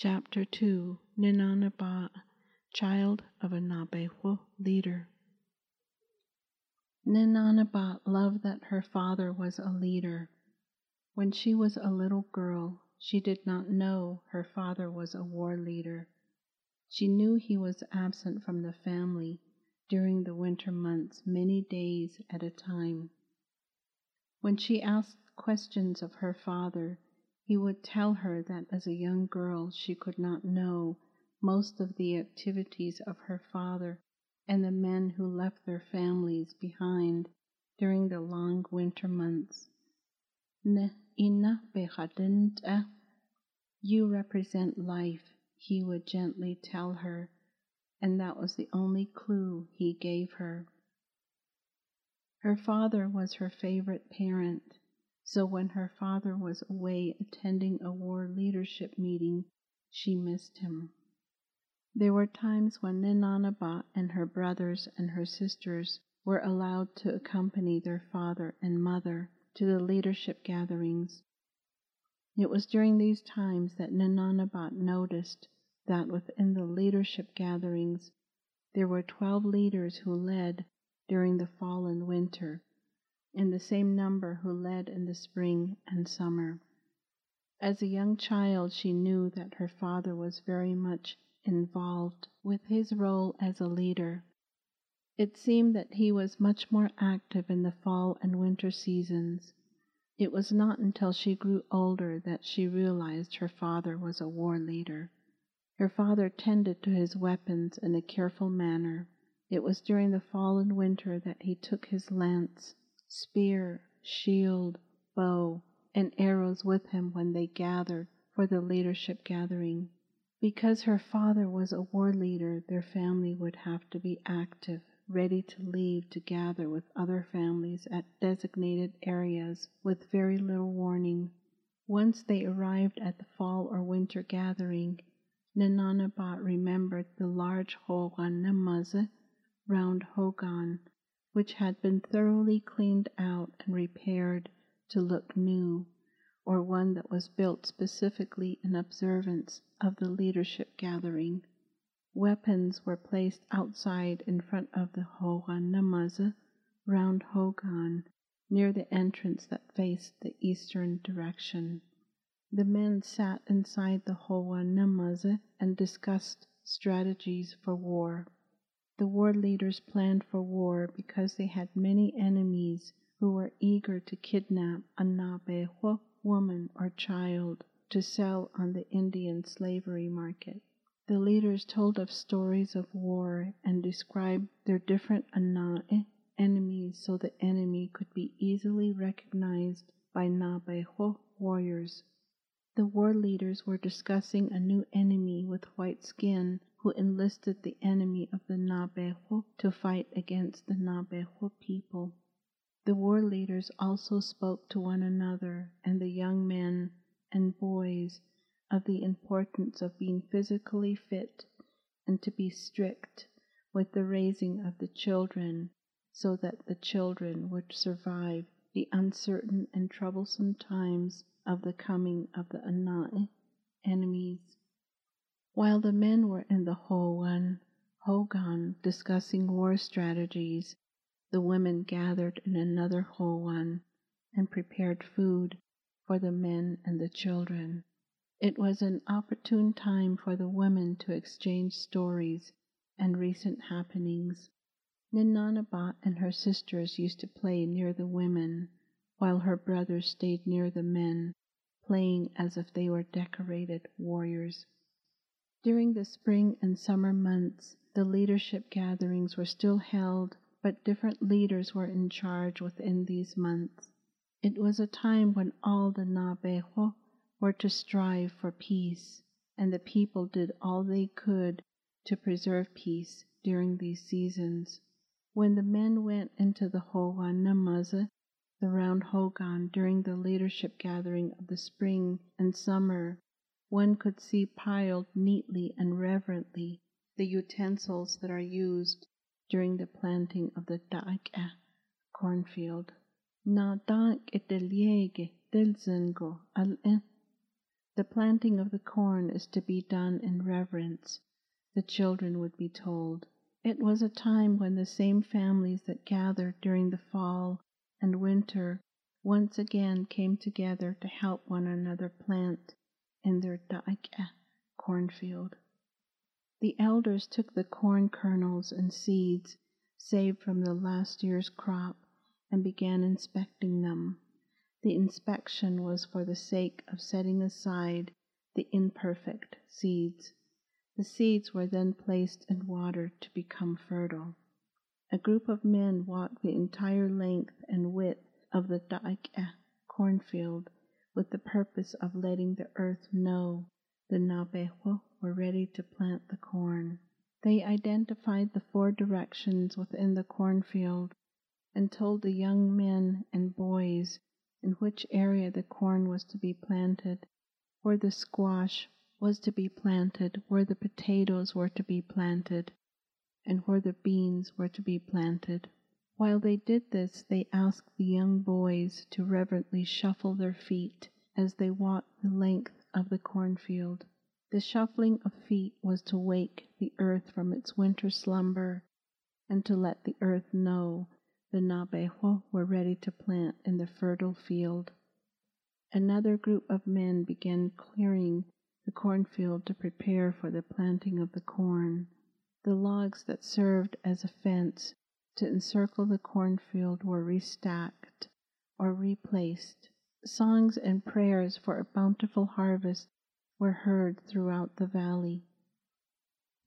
Chapter 2 Ninanabat, Child of a Naabeehó Leader. Ninanabat loved that her father was a leader. When she was a little girl, she did not know her father was a war leader. She knew he was absent from the family during the winter months many days at a time. When she asked questions of her father, he would tell her that as a young girl she could not know most of the activities of her father and the men who left their families behind during the long winter months. Eh? You represent life, he would gently tell her, and that was the only clue he gave her. Her father was her favorite parent so when her father was away attending a war leadership meeting, she missed him. There were times when Ninanabat and her brothers and her sisters were allowed to accompany their father and mother to the leadership gatherings. It was during these times that Ninanabat noticed that within the leadership gatherings there were 12 leaders who led during the fall and winter and the same number who led in the spring and summer. As a young child, she knew that her father was very much involved with his role as a leader. It seemed that he was much more active in the fall and winter seasons. It was not until she grew older that she realized her father was a war leader. Her father tended to his weapons in a careful manner. It was during the fall and winter that he took his lance spear, shield, bow, and arrows with him when they gathered for the leadership gathering. Because her father was a war leader, their family would have to be active, ready to leave to gather with other families at designated areas with very little warning. Once they arrived at the fall or winter gathering, Ninanabat remembered the large Hogan Namaza round Hogan which had been thoroughly cleaned out and repaired to look new, or one that was built specifically in observance of the leadership gathering. Weapons were placed outside in front of the Hogan Namaza round Hogan near the entrance that faced the eastern direction. The men sat inside the Hogan Namaza and discussed strategies for war. The war leaders planned for war because they had many enemies who were eager to kidnap a Naabeehó woman or child to sell on the Indian slavery market. The leaders told of stories of war and described their different Anae enemies so the enemy could be easily recognized by Naabeehó warriors. The war leaders were discussing a new enemy with white skin who enlisted the enemy of the Naabeehó to fight against the Naabeehó people. The war leaders also spoke to one another and the young men and boys of the importance of being physically fit and to be strict with the raising of the children so that the children would survive the uncertain and troublesome times of the coming of the Anae enemies. While the men were in the Hogan, Hogan discussing war strategies, the women gathered in another Hogan and prepared food for the men and the children. It was an opportune time for the women to exchange stories and recent happenings. Ninanabat and her sisters used to play near the women, while her brothers stayed near the men, playing as if they were decorated warriors. During the spring and summer months, the leadership gatherings were still held, but different leaders were in charge within these months. It was a time when all the Naabeehó were to strive for peace, and the people did all they could to preserve peace during these seasons. When the men went into the Hogan Namaza, the round Hogan during the leadership gathering of the spring and summer, one could see piled neatly and reverently the utensils that are used during the planting of the da'ka cornfield. The planting of the corn is to be done in reverence, the children would be told. It was a time when the same families that gathered during the fall and winter once again came together to help one another plant in their da'ik'ah cornfield. The elders took the corn kernels and seeds saved from the last year's crop and began inspecting them. The inspection was for the sake of setting aside the imperfect seeds. The seeds were then placed in water to become fertile. A group of men walked the entire length and width of the Da'ik'ah cornfield with the purpose of letting the earth know the Naabeehó were ready to plant the corn. They identified the four directions within the cornfield and told the young men and boys in which area the corn was to be planted, where the squash was to be planted, where the potatoes were to be planted, and where the beans were to be planted. While they did this, they asked the young boys to reverently shuffle their feet as they walked the length of the cornfield. The shuffling of feet was to wake the earth from its winter slumber and to let the earth know the Naabeehó were ready to plant in the fertile field. Another group of men began clearing the cornfield to prepare for the planting of the corn. The logs that served as a fence to encircle the cornfield were restacked or replaced. Songs and prayers for a bountiful harvest were heard throughout the valley.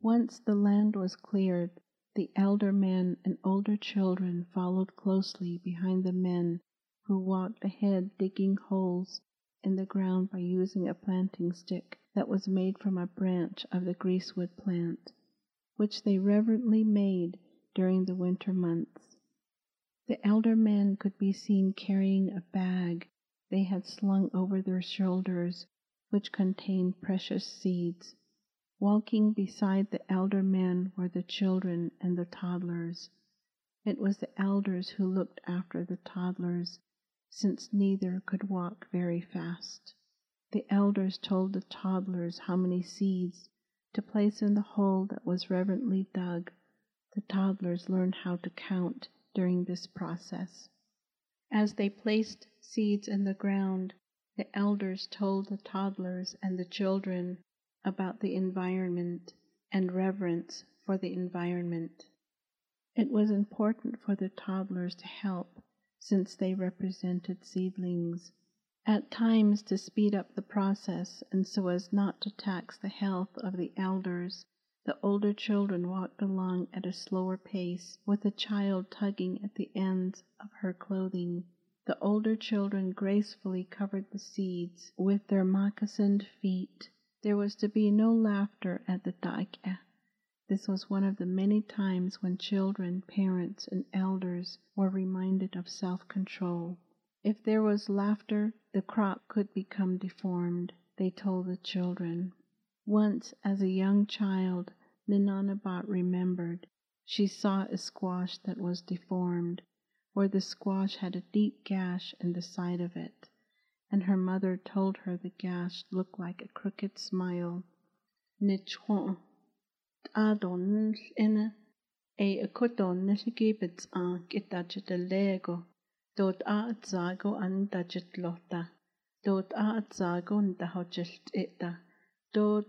Once the land was cleared, the elder men and older children followed closely behind the men who walked ahead digging holes in the ground by using a planting stick that was made from a branch of the greasewood plant, which they reverently made during the winter months. The elder men could be seen carrying a bag they had slung over their shoulders, which contained precious seeds. Walking beside the elder men were the children and the toddlers. It was the elders who looked after the toddlers, since neither could walk very fast. The elders told the toddlers how many seeds to place in the hole that was reverently dug. The toddlers learned how to count during this process. As they placed seeds in the ground, the elders told the toddlers and the children about the environment and reverence for the environment. It was important for the toddlers to help since they represented seedlings. At times, to speed up the process and so as not to tax the health of the elders, the older children walked along at a slower pace, with the child tugging at the ends of her clothing. The older children gracefully covered the seeds with their moccasined feet there was to be no laughter at the da'ik'ah. This was one of the many times when children, parents, and elders were reminded of self control. If there was laughter, the crop could become deformed, they told the children. Once, as a young child, Ninanabat remembered. She saw a squash that was deformed, where the squash had a deep gash in the side of it and her mother told her the gash looked like a crooked smile. Nichon adon ina a akoton nishigibits an kitachitelego dot a zago an dajitlota dot a zago ita dot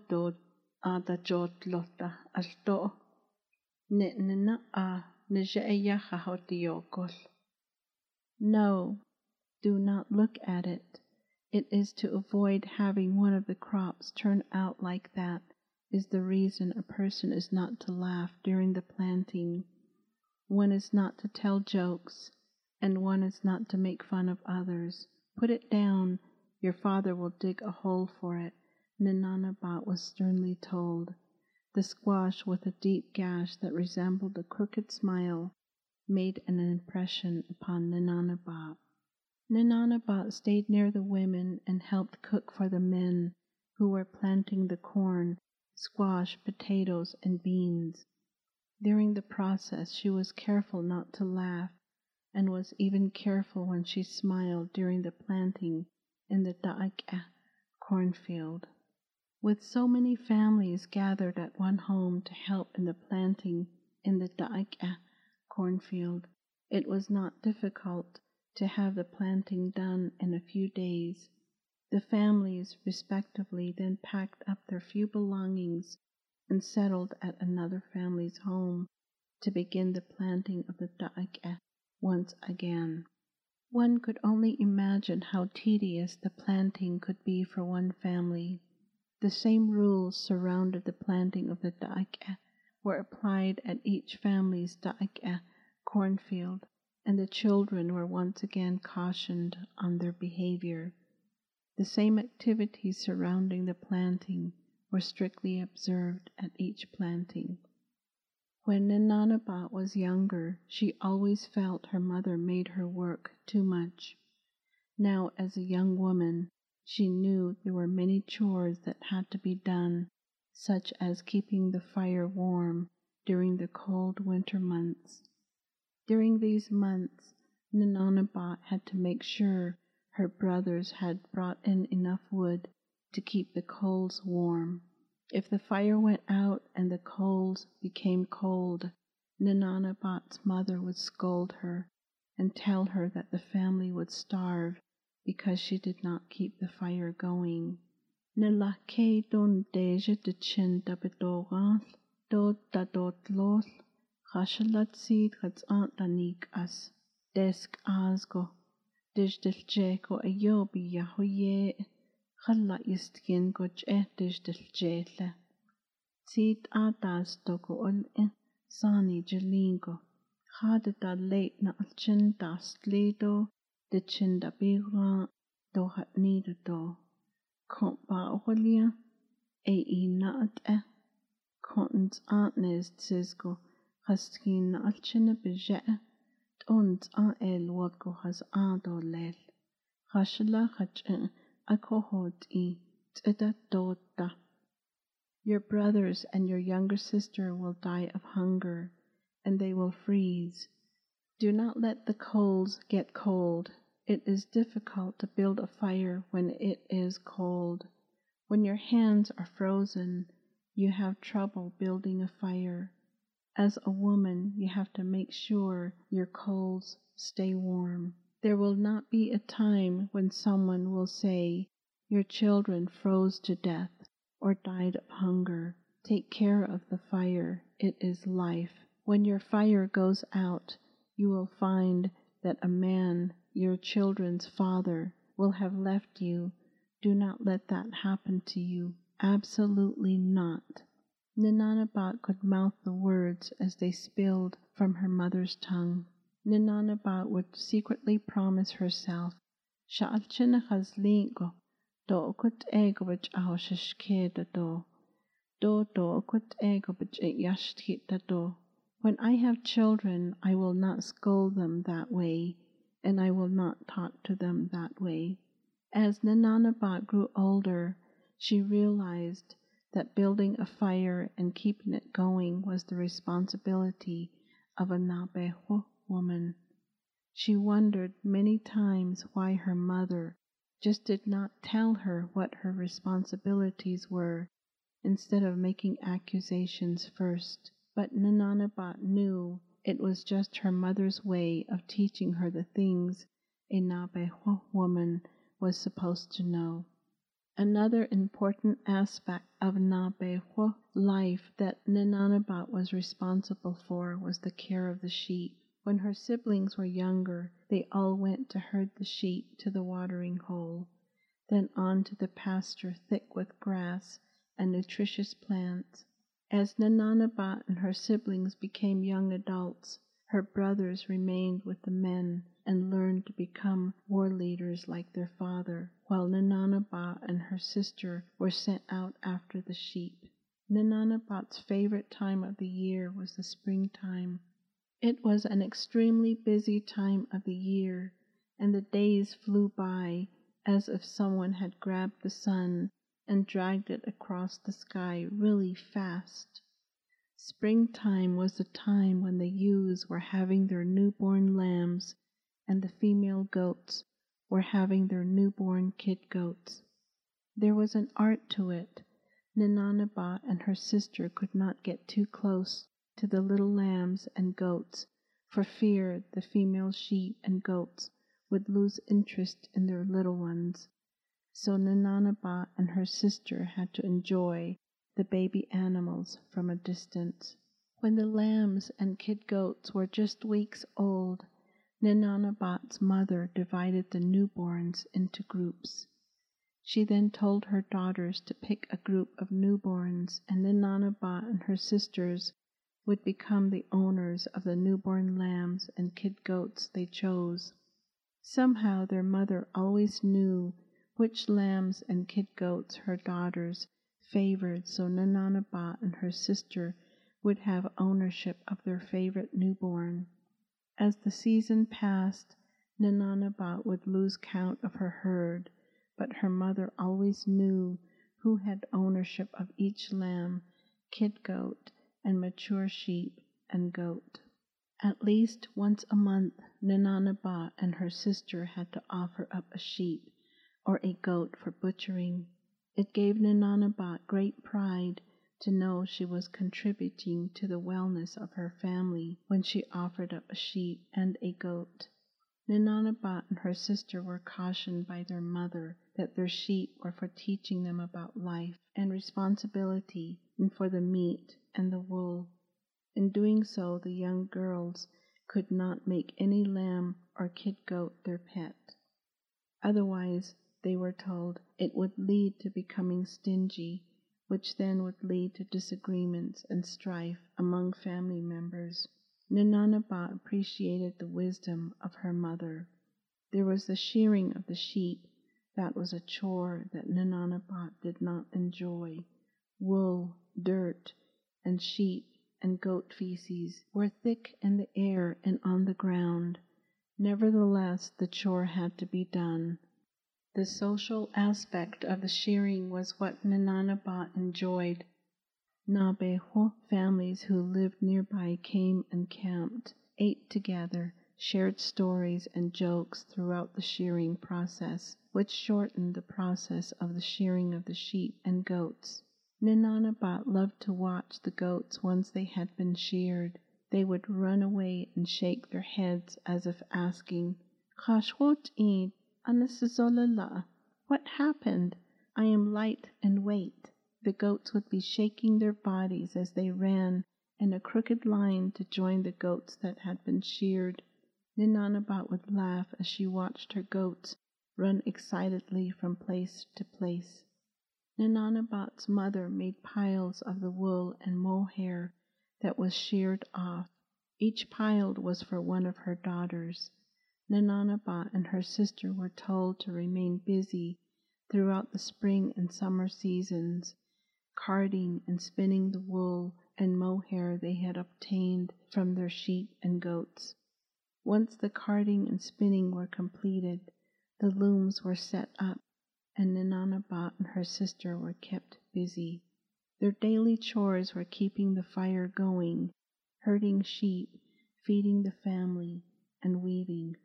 a hahotiokol. No, do not look at it. It is to avoid having one of the crops turn out like that is the reason a person is not to laugh during the planting. One is not to tell jokes, and one is not to make fun of others. Put it down, your father will dig a hole for it, Ninanabat was sternly told. The squash with a deep gash that resembled a crooked smile made an impression upon Ninanabat. Ninanabat stayed near the women and helped cook for the men who were planting the corn, squash, potatoes, and beans. During the process, she was careful not to laugh and was even careful when she smiled during the planting in the Da'ik'ah cornfield. With so many families gathered at one home to help in the planting in the Da'ika cornfield, it was not difficult to have the planting done in a few days. The families respectively then packed up their few belongings and settled at another family's home to begin the planting of the Da'ika once again. One could only imagine how tedious the planting could be for one family. The same rules surrounded the planting of the da'ika were applied at each family's da'ika cornfield, and the children were once again cautioned on their behavior. The same activities surrounding the planting were strictly observed at each planting. When Ninanabat was younger, she always felt her mother made her work too much. Now, as a young woman, she knew there were many chores that had to be done, such as keeping the fire warm during the cold winter months. During these months, Ninanabat had to make sure her brothers had brought in enough wood to keep the coals warm. If the fire went out and the coals became cold, Ninanabat's mother would scold her and tell her that the family would starve because she did not keep the fire going. Nilake don deja de chin dabidogal, do dadot lol, hashalat seed hats aunt as, desk asgo, dijdil jako ayobi yahoye, Challa istgin goch ehtish dil jele. Sid adas togo ol in sani jelingo. Chade da leit na Kom ba olia e i na at e. Kontens antnes tsizgo hastkin na alchina beje. Tons a el wadgo has ado lel. Hashla hach Your brothers and your younger sister will die of hunger, and they will freeze. Do not let the coals get cold. It is difficult to build a fire when it is cold. When your hands are frozen, you have trouble building a fire. As a woman, you have to make sure your coals stay warm. There will not be a time when someone will say, Your children froze to death or died of hunger. Take care of the fire, it is life. When your fire goes out, you will find that a man, your children's father, will have left you. Do not let that happen to you. Absolutely not. Ninanabat could mouth the words as they spilled from her mother's tongue. Ninanabat would secretly promise herself, Sha'alchina chazlingo, do okut egobich ahoshishkeda do, do do okut egobich it yashtkita do. When I have children, I will not scold them that way, and I will not talk to them that way. As Ninanabat grew older, she realized that building a fire and keeping it going was the responsibility of a Naabeehó woman. She wondered many times why her mother just did not tell her what her responsibilities were instead of making accusations first. But Ninanabat knew it was just her mother's way of teaching her the things a Naabeehó woman was supposed to know. Another important aspect of Naabeehó life that Ninanabat was responsible for was the care of the sheep. When her siblings were younger, they all went to herd the sheep to the watering hole, then on to the pasture thick with grass and nutritious plants. As Ninanabat and her siblings became young adults, her brothers remained with the men and learned to become war leaders like their father, while Ninanabat and her sister were sent out after the sheep. Ninanabat's favorite time of the year was the springtime. It was an extremely busy time of the year, and the days flew by as if someone had grabbed the sun and dragged it across the sky really fast. Springtime was the time when the ewes were having their newborn lambs and the female goats were having their newborn kid goats. There was an art to it. Ninanabat and her sister could not get too close to the little lambs and goats for fear the female sheep and goats would lose interest in their little ones. So Ninanabat and her sister had to enjoy the baby animals from a distance. When the lambs and kid goats were just weeks old, Ninanabat's mother divided the newborns into groups. She then told her daughters to pick a group of newborns, and Ninanabat and her sisters would become the owners of the newborn lambs and kid goats they chose. Somehow their mother always knew which lambs and kid goats her daughters favored, so Ninanabat and her sister would have ownership of their favorite newborn. As the season passed, Ninanabat would lose count of her herd but her mother always knew who had ownership of each lamb, kid goat, and mature sheep and goat. At least once a month, Ninanabat and her sister had to offer up a sheep or a goat for butchering. It gave Ninanabat great pride to know she was contributing to the wellness of her family when she offered up a sheep and a goat. Ninanabat and her sister were cautioned by their mother that their sheep were for teaching them about life and responsibility and for the meat and the wool. In doing so, the young girls could not make any lamb or kid goat their pet. Otherwise, they were told, it would lead to becoming stingy, which then would lead to disagreements and strife among family members. Ninanabat appreciated the wisdom of her mother. There was the shearing of the sheep. That was a chore that Ninanabat did not enjoy. Wool, dirt, and sheep and goat feces were thick in the air and on the ground. Nevertheless, the chore had to be done. The social aspect of the shearing was what Ninanabat enjoyed. Naabeehó families who lived nearby came and camped, ate together, shared stories and jokes throughout the shearing process, which shortened the process of the shearing of the sheep and goats. Ninanabat loved to watch the goats once they had been sheared. They would run away and shake their heads as if asking, Kashwot id anasizolala. What happened? I am light and weight. The goats would be shaking their bodies as they ran in a crooked line to join the goats that had been sheared. Ninanabat would laugh as she watched her goats run excitedly from place to place. Ninanabat's mother made piles of the wool and mohair that was sheared off. Each pile was for one of her daughters. Ninanabat and her sister were told to remain busy throughout the spring and summer seasons carding and spinning the wool and mohair they had obtained from their sheep and goats. Once the carding and spinning were completed, the looms were set up, and Ninanabat and her sister were kept busy. Their daily chores were keeping the fire going, herding sheep, feeding the family, and weaving.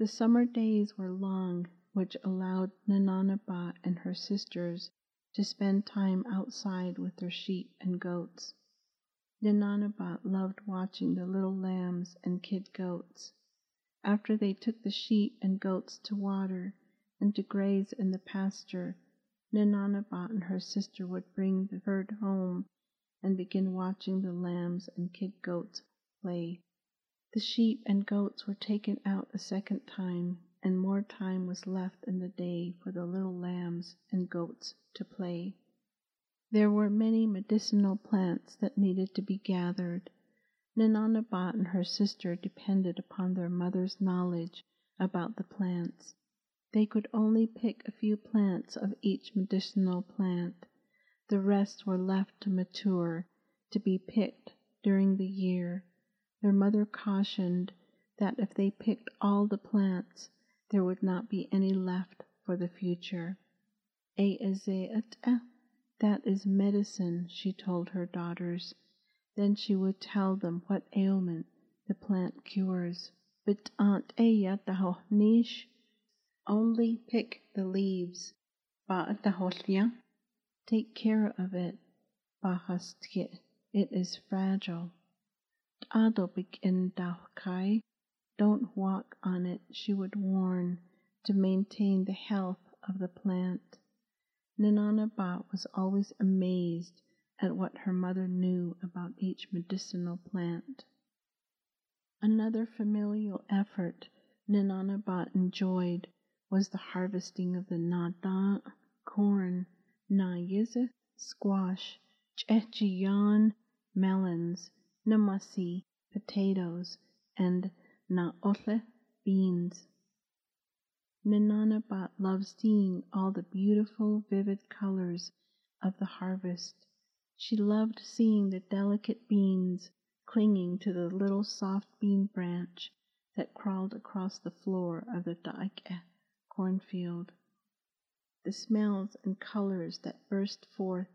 The summer days were long, which allowed Ninanabat and her sisters to spend time outside with their sheep and goats. Ninanabat loved watching the little lambs and kid goats. After they took the sheep and goats to water and to graze in the pasture, Ninanabat and her sister would bring the herd home and begin watching the lambs and kid goats play. The sheep and goats were taken out a second time and more time was left in the day for the little lambs and goats to play. There were many medicinal plants that needed to be gathered. Ninanabat and her sister depended upon their mother's knowledge about the plants. They could only pick a few plants of each medicinal plant. The rest were left to mature, to be picked during the year. Their mother cautioned that if they picked all the plants, there would not be any left for the future. That is medicine, she told her daughters. Then she would tell them what ailment the plant cures. But Aunt nish only pick the leaves. Take care of it. It is fragile. Adobik in Daukai. Don't walk on it, she would warn, to maintain the health of the plant. Ninanabat was always amazed at what her mother knew about each medicinal plant. Another familial effort Ninanabat enjoyed was the harvesting of the nada, corn, nayiz, squash, chechiyan, melons, namasi, potatoes, and naole, beans. Ninanabat loved seeing all the beautiful, vivid colors of the harvest. She loved seeing the delicate beans clinging to the little soft bean branch that crawled across the floor of the Daike cornfield. The smells and colors that burst forth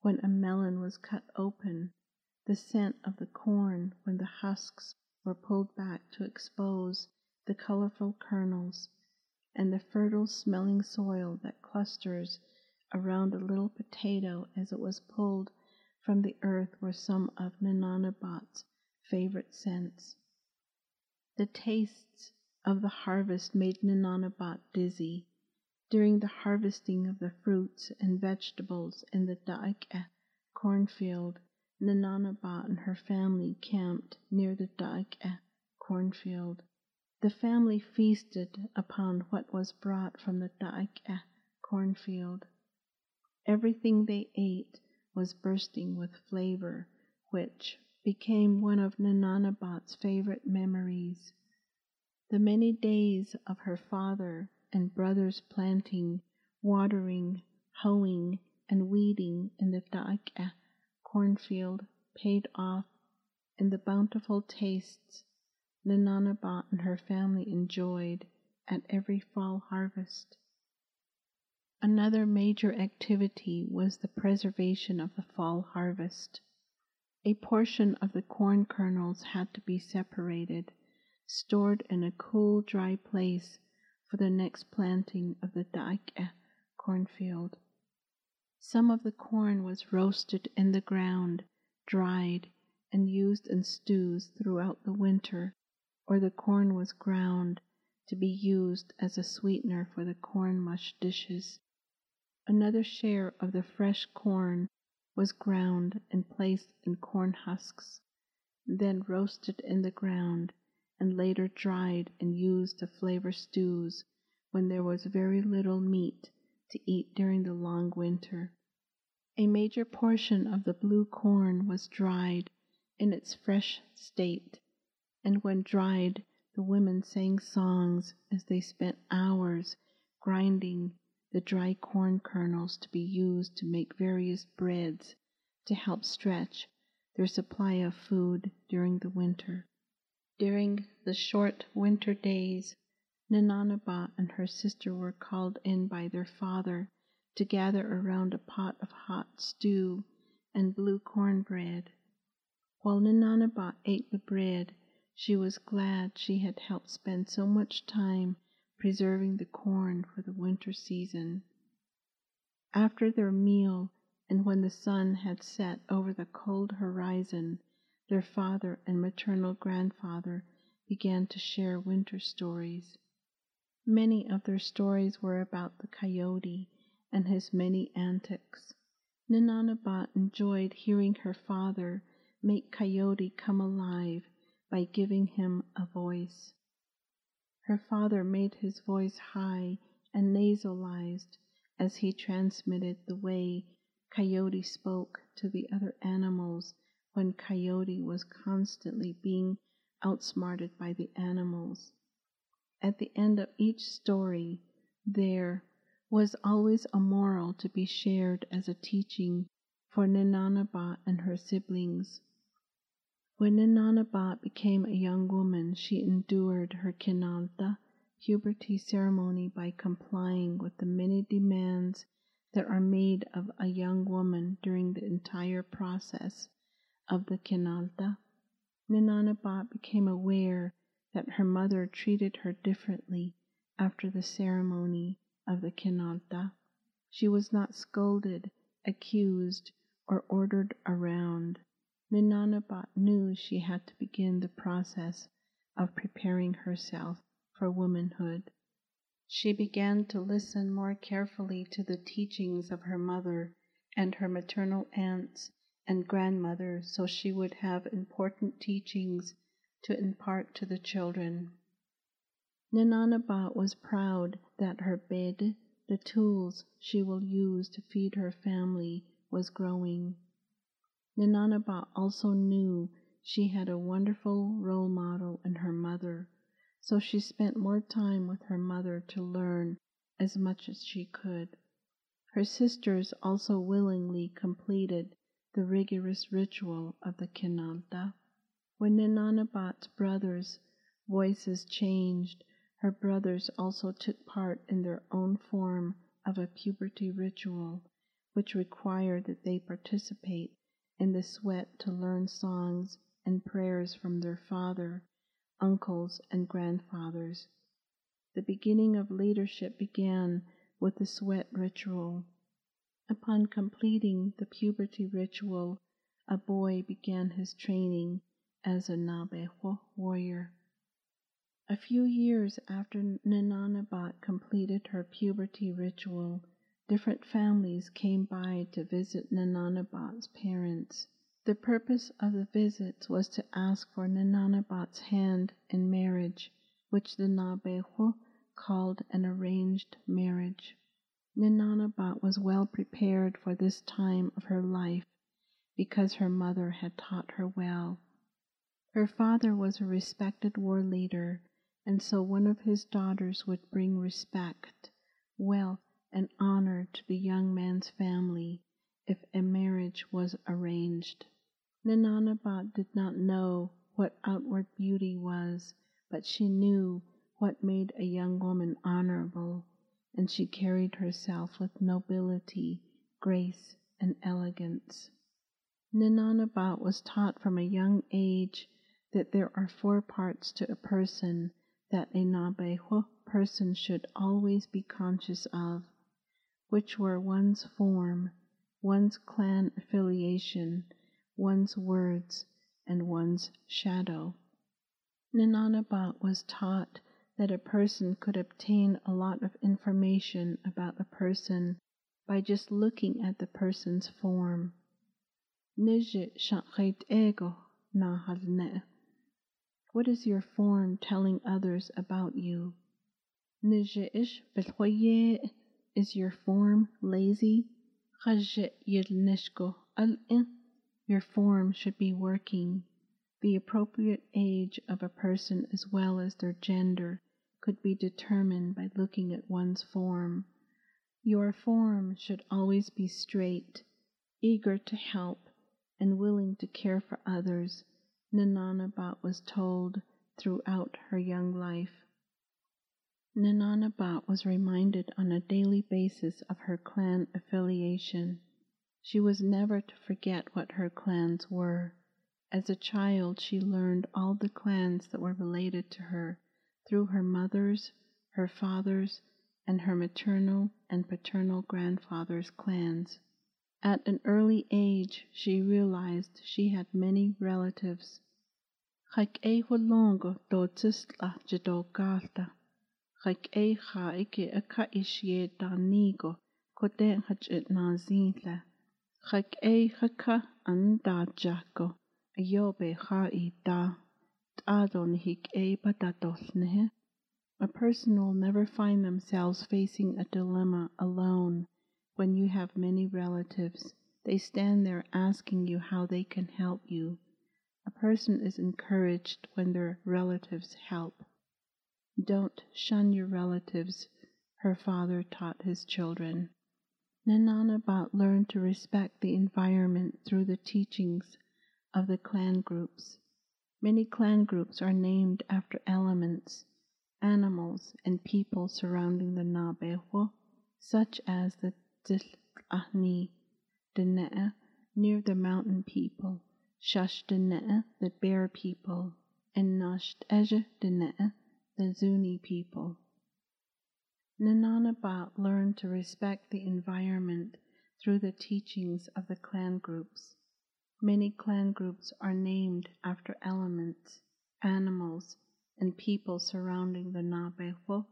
when a melon was cut open, the scent of the corn when the husks were pulled back to expose the colorful kernels, and the fertile smelling soil that clusters around a little potato as it was pulled from the earth were some of Ninanabat's favorite scents. The tastes of the harvest made Ninanabat dizzy. During the harvesting of the fruits and vegetables in the Daike cornfield, Ninanabat and her family camped near the Daike cornfield. The family feasted upon what was brought from the Daike cornfield. Everything they ate was bursting with flavor, which became one of Ninanabat's favorite memories. The many days of her father and brothers planting, watering, hoeing, and weeding in the Daike cornfield paid off in the bountiful tastes Ninanabat and her family enjoyed at every fall harvest. Another major activity was the preservation of the fall harvest. A portion of the corn kernels had to be separated, stored in a cool, dry place for the next planting of the Daike cornfield. Some of the corn was roasted in the ground, dried, and used in stews throughout the winter, or the corn was ground to be used as a sweetener for the corn mush dishes. Another share of the fresh corn was ground and placed in corn husks, then roasted in the ground, and later dried and used to flavor stews when there was very little meat to eat during the long winter. A major portion of the blue corn was dried in its fresh state, and when dried, the women sang songs as they spent hours grinding the dry corn kernels to be used to make various breads to help stretch their supply of food during the winter. During the short winter days, Ninanabat and her sister were called in by their father to gather around a pot of hot stew and blue corn bread. While Ninanabat ate the bread, she was glad she had helped spend so much time preserving the corn for the winter season. After their meal, and when the sun had set over the cold horizon, their father and maternal grandfather began to share winter stories. Many of their stories were about the coyote and his many antics. Nananabat enjoyed hearing her father make Coyote come alive by giving him a voice. Her father made his voice high and nasalized as he transmitted the way Coyote spoke to the other animals when Coyote was constantly being outsmarted by the animals. At the end of each story, there was always a moral to be shared as a teaching for Ninanabat and her siblings. When Ninanabat became a young woman, she endured her kinaaldá puberty ceremony by complying with the many demands that are made of a young woman during the entire process of the kinaaldá. Ninanabat became aware that her mother treated her differently after the ceremony of the kinaaldá. She was not scolded, accused, or ordered around. Ninanabat knew she had to begin the process of preparing herself for womanhood. She began to listen more carefully to the teachings of her mother and her maternal aunts and grandmother so she would have important teachings to impart to the children. Ninanabat was proud that her bed, the tools she will use to feed her family, was growing. Ninanabat also knew she had a wonderful role model in her mother, so she spent more time with her mother to learn as much as she could. Her sisters also willingly completed the rigorous ritual of the Kinaaldá. When Ninanabat's brothers' voices changed, her brothers also took part in their own form of a puberty ritual, which required that they participate in the sweat to learn songs and prayers from their father, uncles, and grandfathers. The beginning of leadership began with the sweat ritual. Upon completing the puberty ritual, a boy began his training as a Naabeehó warrior. A few years after Ninanabat completed her puberty ritual, different families came by to visit Ninanabat's parents. The purpose of the visits was to ask for Ninanabat's hand in marriage, which the Naabeehó called an arranged marriage. Ninanabat was well prepared for this time of her life because her mother had taught her well. Her father was a respected war leader, and so one of his daughters would bring respect, wealth, and honor to the young man's family if a marriage was arranged. Ninanabat did not know what outward beauty was, but she knew what made a young woman honorable, and she carried herself with nobility, grace, and elegance. Ninanabat was taught from a young age that there are four parts to a person that a Naabeehó person should always be conscious of, which were one's form, one's clan affiliation, one's words, and one's shadow. Ninanabat was taught that a person could obtain a lot of information about a person by just looking at the person's form. Nijit shakhet ego What is your form telling others about you? Is your form lazy? Your form should be working. The appropriate age of a person as well as their gender could be determined by looking at one's form. Your form should always be straight, eager to help, and willing to care for others, Ninanabat was told throughout her young life. Ninanabat was reminded on a daily basis of her clan affiliation. She was never to forget what her clans were. As a child, she learned all the clans that were related to her through her mother's, her father's, and her maternal and paternal grandfather's clans. At an early age, she realized she had many relatives. Chaik e longo do tisla jido galta. Chaik e cha ike a ka ishie da nigo ko den hach it na zinla. Chag é chacha an dá Jaco a jobe cha i da adon. A person will never find themselves facing a dilemma alone when you have many relatives. They stand there asking you how they can help you. A person is encouraged when their relatives help. Don't shun your relatives, her father taught his children. Ninanabat learned to respect the environment through the teachings of the clan groups. Many clan groups are named after elements, animals, and people surrounding the Naabeehó, such as the Tlahni Dene near the mountain people, Shush Dene, the bear people, and Nasht Dene, the Zuni people. Nananabat learned to respect the environment through the teachings of the clan groups. Many clan groups are named after elements, animals, and people surrounding the Naabeehó,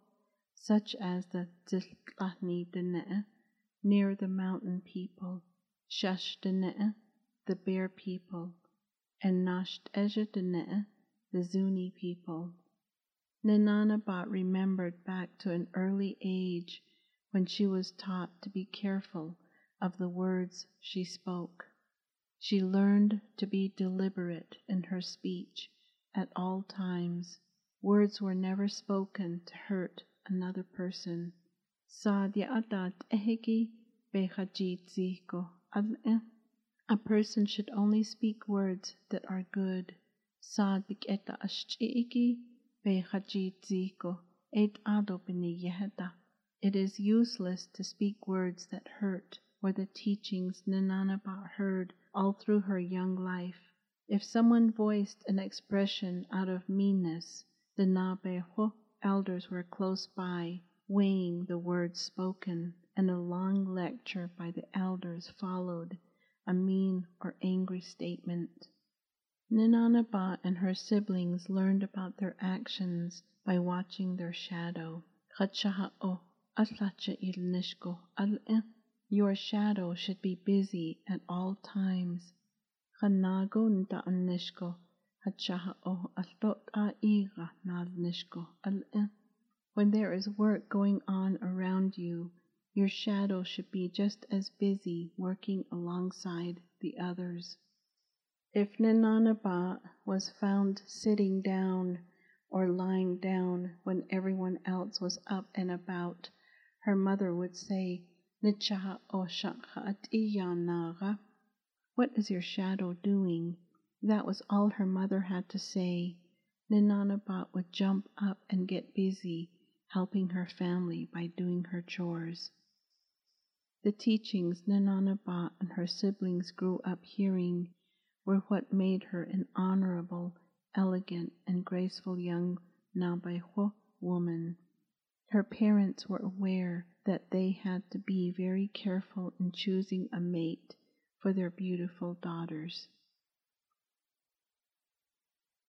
such as the Tziltlani Dene, near the mountain people, Shush the bear people, and Nasht the Zuni people. Nananabat remembered back to an early age when she was taught to be careful of the words she spoke. She learned to be deliberate in her speech at all times. Words were never spoken to hurt another person. Eh. A person should only speak words that are good. It is useless to speak words that hurt, were the teachings Nananabat heard all through her young life. If someone voiced an expression out of meanness, the Naabeehó elders were close by, weighing the words spoken, and a long lecture by the elders followed a mean or angry statement. Ninanabat and her siblings learned about their actions by watching their shadow. Your shadow should be busy at all times. When there is work going on around you, your shadow should be just as busy working alongside the others. If Ninanabat was found sitting down or lying down when everyone else was up and about, her mother would say, What is your shadow doing? That was all her mother had to say. Ninanabat would jump up and get busy helping her family by doing her chores. The teachings Ninanabat and her siblings grew up hearing were what made her an honorable, elegant, and graceful young Naabeehó woman. Her parents were aware that they had to be very careful in choosing a mate for their beautiful daughters.